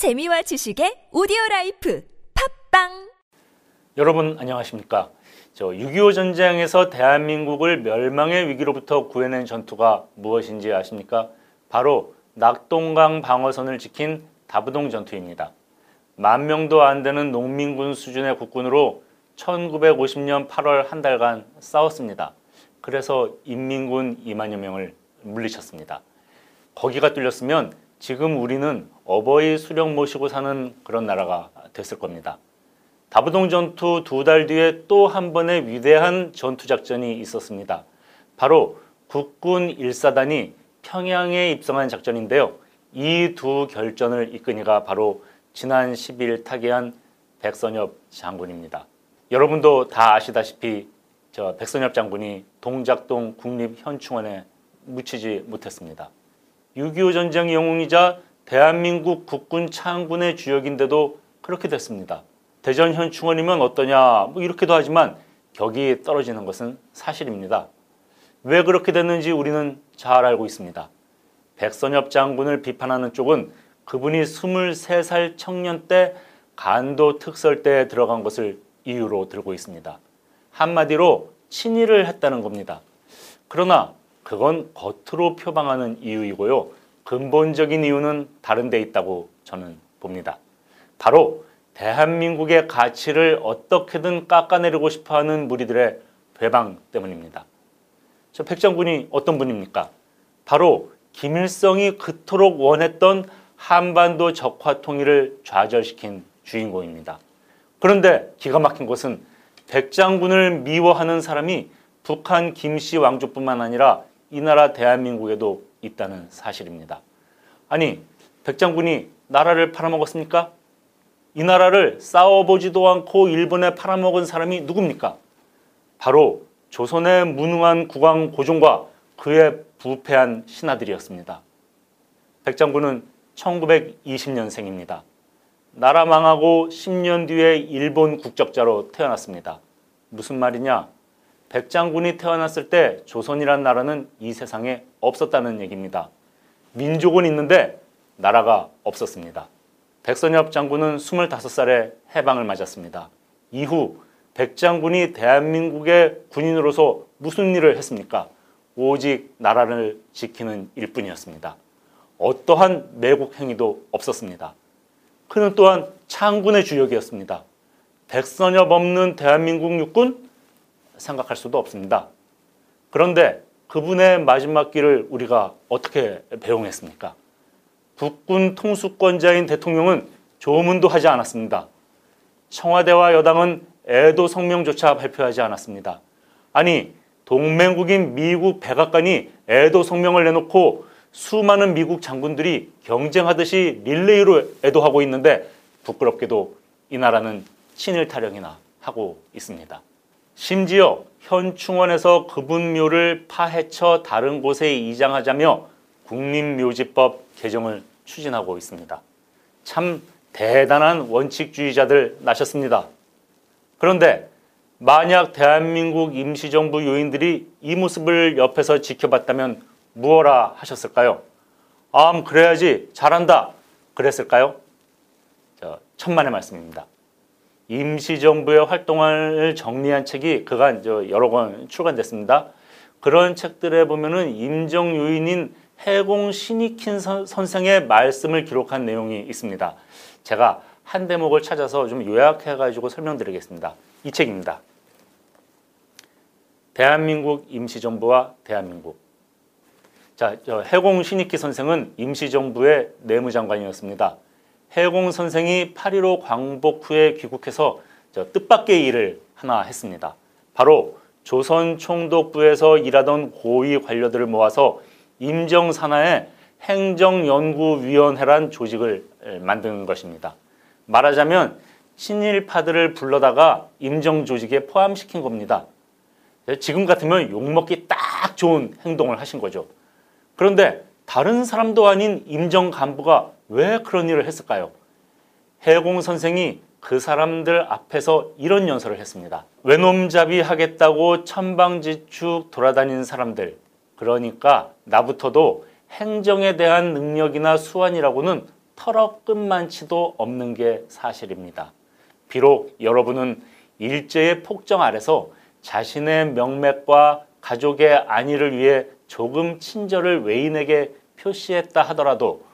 재미와 지식의 오디오 라이프 팟빵 여러분 안녕하십니까? 저 6.25 전쟁에서 대한민국을 멸망의 위기로부터 구해낸 전투가 무엇인지 아십니까? 바로 낙동강 방어선을 지킨 다부동 전투입니다. 만 명도 안 되는 농민군 수준의 국군으로 1950년 8월 한 달간 싸웠습니다. 그래서 인민군 2만여 명을 물리쳤습니다. 거기가 뚫렸으면 지금 우리는 어버이 수령 모시고 사는 그런 나라가 됐을 겁니다. 다부동 전투 두 달 뒤에 또 한 번의 위대한 전투 작전이 있었습니다. 바로 국군 1사단이 평양에 입성한 작전인데요. 이 두 결전을 이끈 이가 바로 지난 10일 타계한 백선엽 장군입니다. 여러분도 다 아시다시피 저 백선엽 장군이 동작동 국립현충원에 묻히지 못했습니다. 6.25 전쟁 영웅이자 대한민국 국군 창군의 주역인데도 그렇게 됐습니다. 대전 현충원이면 어떠냐 뭐 이렇게도 하지만 격이 떨어지는 것은 사실입니다. 왜 그렇게 됐는지 우리는 잘 알고 있습니다. 백선엽 장군을 비판하는 쪽은 그분이 23살 청년 때 간도 특설대에 들어간 것을 이유로 들고 있습니다. 한마디로 친일을 했다는 겁니다. 그러나 그건 겉으로 표방하는 이유이고요. 근본적인 이유는 다른 데 있다고 저는 봅니다. 바로 대한민국의 가치를 어떻게든 깎아내리고 싶어 하는 무리들의 배방 때문입니다. 저 백장군이 어떤 분입니까? 바로 김일성이 그토록 원했던 한반도 적화 통일을 좌절시킨 주인공입니다. 그런데 기가 막힌 것은 백장군을 미워하는 사람이 북한 김씨 왕조뿐만 아니라 이 나라 대한민국에도 있다는 사실입니다. 아니, 백장군이 나라를 팔아먹었습니까? 이 나라를 싸워보지도 않고 일본에 팔아먹은 사람이 누굽니까? 바로 조선의 무능한 국왕 고종과 그의 부패한 신하들이었습니다. 백장군은 1920년생입니다. 나라 망하고 10년 뒤에 일본 국적자로 태어났습니다. 무슨 말이냐? 백장군이 태어났을 때 조선이란 나라는 이 세상에 없었다는 얘기입니다. 민족은 있는데 나라가 없었습니다. 백선엽 장군은 25살에 해방을 맞았습니다. 이후 백장군이 대한민국의 군인으로서 무슨 일을 했습니까? 오직 나라를 지키는 일뿐이었습니다. 어떠한 매국 행위도 없었습니다. 그는 또한 창군의 주역이었습니다. 백선엽 없는 대한민국 육군 생각할 수도 없습니다. 그런데 그분의 마지막 길을 우리가 어떻게 배웅했습니까? 국군 통수권자인 대통령은 조문도 하지 않았습니다. 청와대와 여당은 애도 성명조차 발표하지 않았습니다. 아니, 동맹국인 미국 백악관이 애도 성명을 내놓고 수많은 미국 장군들이 경쟁하듯이 릴레이로 애도하고 있는데 부끄럽게도 이 나라는 친일 타령이나 하고 있습니다. 심지어 현충원에서 그분 묘를 파헤쳐 다른 곳에 이장하자며 국립묘지법 개정을 추진하고 있습니다. 참 대단한 원칙주의자들 나셨습니다. 그런데 만약 대한민국 임시정부 요인들이 이 모습을 옆에서 지켜봤다면 무엇라 하셨을까요? 암 그래야지 잘한다 그랬을까요? 천만의 말씀입니다. 임시정부의 활동을 정리한 책이 그간 여러 권 출간됐습니다. 그런 책들에 보면은 임정 요인인 해공 신익힌 선생의 말씀을 기록한 내용이 있습니다. 제가 한 대목을 찾아서 좀 요약해 가지고 설명드리겠습니다. 이 책입니다. 대한민국 임시정부와 대한민국. 자, 해공 신익희 선생은 임시정부의 내무장관이었습니다. 해공 선생이 8.15 광복 후에 귀국해서 뜻밖의 일을 하나 했습니다. 바로 조선 총독부에서 일하던 고위 관료들을 모아서 임정 산하의 행정연구위원회란 조직을 만든 것입니다. 말하자면 친일파들을 불러다가 임정 조직에 포함시킨 겁니다. 지금 같으면 욕먹기 딱 좋은 행동을 하신 거죠. 그런데 다른 사람도 아닌 임정 간부가 왜 그런 일을 했을까요? 해공 선생이 그 사람들 앞에서 이런 연설을 했습니다. 외놈잡이 하겠다고 천방지축 돌아다니는 사람들. 그러니까 나부터도 행정에 대한 능력이나 수완이라고는 털어 끝만치도 없는 게 사실입니다. 비록 여러분은 일제의 폭정 아래서 자신의 명맥과 가족의 안위를 위해 조금 친절을 외인에게 표시했다 하더라도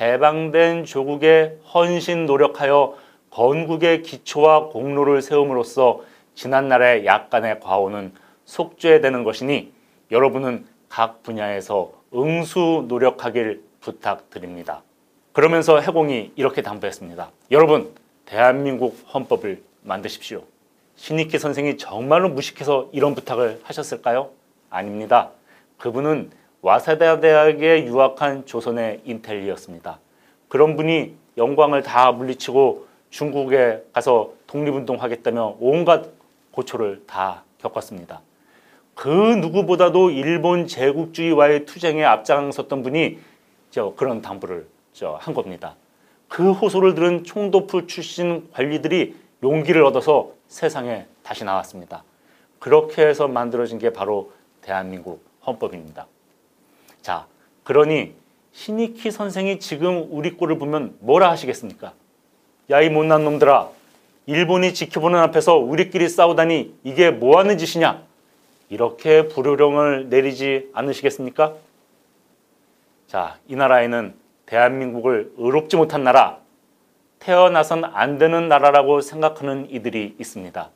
해방된 조국에 헌신 노력하여 건국의 기초와 공로를 세움으로써 지난날의 약간의 과오는 속죄되는 것이니 여러분은 각 분야에서 응수 노력하길 부탁드립니다. 그러면서 해공이 이렇게 당부했습니다. 여러분, 대한민국 헌법을 만드십시오. 신익희 선생이 정말로 무식해서 이런 부탁을 하셨을까요? 아닙니다. 그분은 와세다 대학에 유학한 조선의 인텔리였습니다. 그런 분이 영광을 다 물리치고 중국에 가서 독립운동 하겠다며 온갖 고초를 다 겪었습니다. 그 누구보다도 일본 제국주의와의 투쟁에 앞장섰던 분이 저 그런 당부를 저 한 겁니다. 그 호소를 들은 총독府출신 관리들이 용기를 얻어서 세상에 다시 나왔습니다. 그렇게 해서 만들어진 게 바로 대한민국 헌법입니다. 자, 그러니 신익희 선생이 지금 우리 꼴을 보면 뭐라 하시겠습니까? 야, 이 못난 놈들아. 일본이 지켜보는 앞에서 우리끼리 싸우다니 이게 뭐 하는 짓이냐? 이렇게 불효령을 내리지 않으시겠습니까? 자, 이 나라에는 대한민국을 의롭지 못한 나라, 태어나선 안 되는 나라라고 생각하는 이들이 있습니다.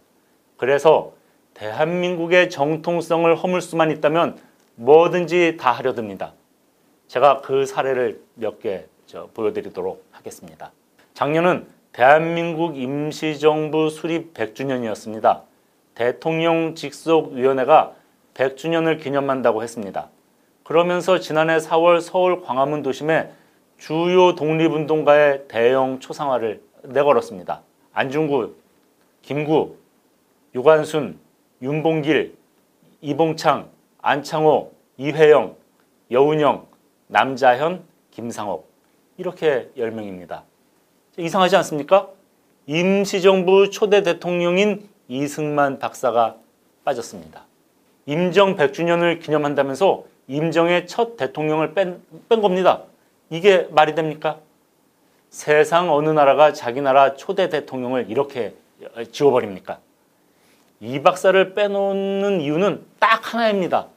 그래서 대한민국의 정통성을 허물 수만 있다면 뭐든지 다 하려 듭니다. 제가 그 사례를 몇 개 보여드리도록 하겠습니다. 작년은 대한민국 임시정부 수립 100주년이었습니다. 대통령 직속위원회가 100주년을 기념한다고 했습니다. 그러면서 지난해 4월 서울 광화문 도심에 주요 독립운동가의 대형 초상화를 내걸었습니다. 안중구, 김구, 유관순, 윤봉길, 이봉창, 안창호, 이회영, 여운영, 남자현, 김상옥 이렇게 10명입니다. 이상하지 않습니까? 임시정부 초대 대통령인 이승만 박사가 빠졌습니다. 임정 100주년을 기념한다면서 임정의 첫 대통령을 뺀, 뺀 겁니다. 이게 말이 됩니까? 세상 어느 나라가 자기 나라 초대 대통령을 이렇게 지워버립니까? 이 박사를 빼놓는 이유는 딱 하나입니다.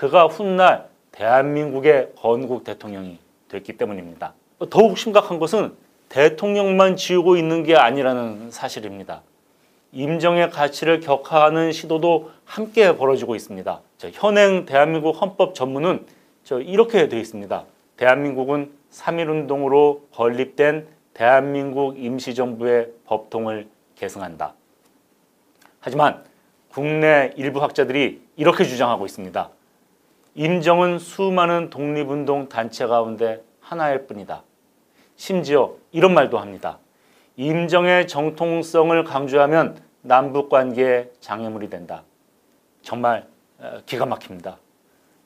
그가 훗날 대한민국의 건국 대통령이 됐기 때문입니다. 더욱 심각한 것은 대통령만 지우고 있는 게 아니라는 사실입니다. 임정의 가치를 격하하는 시도도 함께 벌어지고 있습니다. 현행 대한민국 헌법 전문은 이렇게 되어 있습니다. 대한민국은 3.1운동으로 건립된 대한민국 임시정부의 법통을 계승한다. 하지만 국내 일부 학자들이 이렇게 주장하고 있습니다. 임정은 수많은 독립운동 단체 가운데 하나일 뿐이다. 심지어 이런 말도 합니다. 임정의 정통성을 강조하면 남북 관계에 장애물이 된다. 정말 어, 기가 막힙니다.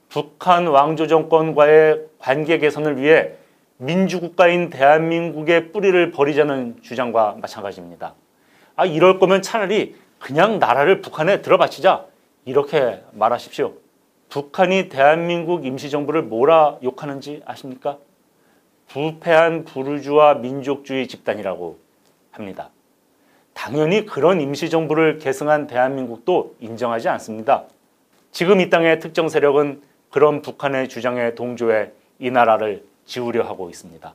북한 왕조 정권과의 관계 개선을 위해 민주국가인 대한민국의 뿌리를 버리자는 주장과 마찬가지입니다. 아, 이럴 거면 차라리 그냥 나라를 북한에 들어바치자. 이렇게 말하십시오. 북한이 대한민국 임시정부를 뭐라 욕하는지 아십니까? 부패한 부르주아 민족주의 집단이라고 합니다. 당연히 그런 임시정부를 계승한 대한민국도 인정하지 않습니다. 지금 이 땅의 특정 세력은 그런 북한의 주장에 동조해 이 나라를 지우려 하고 있습니다.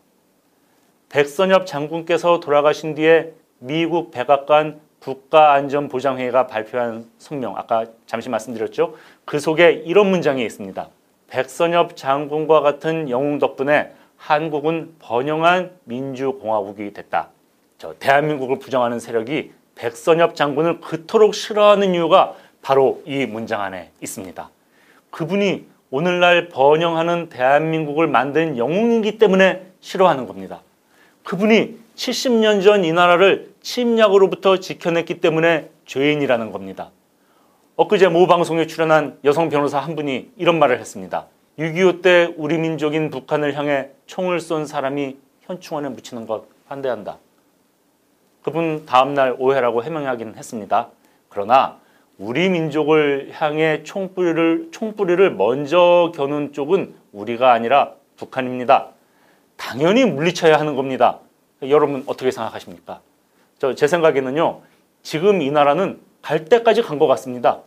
백선엽 장군께서 돌아가신 뒤에 미국 백악관 국가안전보장회의가 발표한 성명, 아까 잠시 말씀드렸죠. 그 속에 이런 문장이 있습니다. 백선엽 장군과 같은 영웅 덕분에 한국은 번영한 민주공화국이 됐다. 저 대한민국을 부정하는 세력이 백선엽 장군을 그토록 싫어하는 이유가 바로 이 문장 안에 있습니다. 그분이 오늘날 번영하는 대한민국을 만든 영웅이기 때문에 싫어하는 겁니다. 그분이 70년 전 이 나라를 침략으로부터 지켜냈기 때문에 죄인이라는 겁니다. 엊그제 모 방송에 출연한 여성 변호사 한 분이 이런 말을 했습니다. 6.25 때 우리 민족인 북한을 향해 총을 쏜 사람이 현충원에 묻히는 것 반대한다. 그분 다음날 오해라고 해명하긴 했습니다. 그러나 우리 민족을 향해 총뿌리를, 총뿌리를 먼저 겨눈 쪽은 우리가 아니라 북한입니다. 당연히 물리쳐야 하는 겁니다. 여러분 어떻게 생각하십니까? 저 제 생각에는요. 지금 이 나라는 갈 때까지 간 것 같습니다.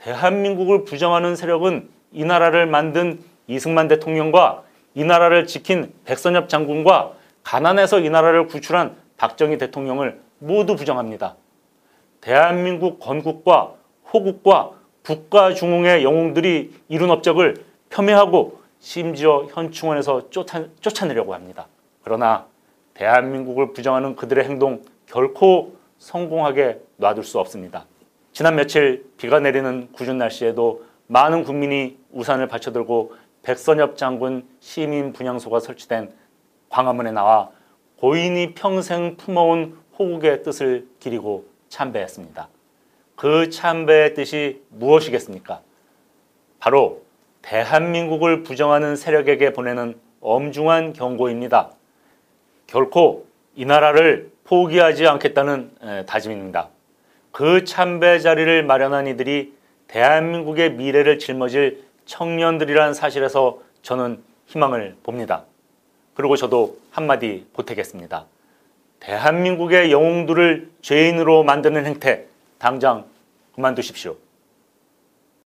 대한민국을 부정하는 세력은 이 나라를 만든 이승만 대통령과 이 나라를 지킨 백선엽 장군과 가난해서 이 나라를 구출한 박정희 대통령을 모두 부정합니다. 대한민국 건국과 호국과 국가 중흥의 영웅들이 이룬 업적을 폄훼하고 심지어 현충원에서 쫓아, 쫓아내려고 합니다. 그러나 대한민국을 부정하는 그들의 행동 결코 성공하게 놔둘 수 없습니다. 지난 며칠 비가 내리는 궂은 날씨에도 많은 국민이 우산을 받쳐들고 백선엽 장군 시민 분향소가 설치된 광화문에 나와 고인이 평생 품어온 호국의 뜻을 기리고 참배했습니다. 그 참배의 뜻이 무엇이겠습니까? 바로 대한민국을 부정하는 세력에게 보내는 엄중한 경고입니다. 결코 이 나라를 포기하지 않겠다는 다짐입니다. 그 참배 자리를 마련한 이들이 대한민국의 미래를 짊어질 청년들이라는 사실에서 저는 희망을 봅니다. 그리고 저도 한마디 보태겠습니다. 대한민국의 영웅들을 죄인으로 만드는 행태 당장 그만두십시오.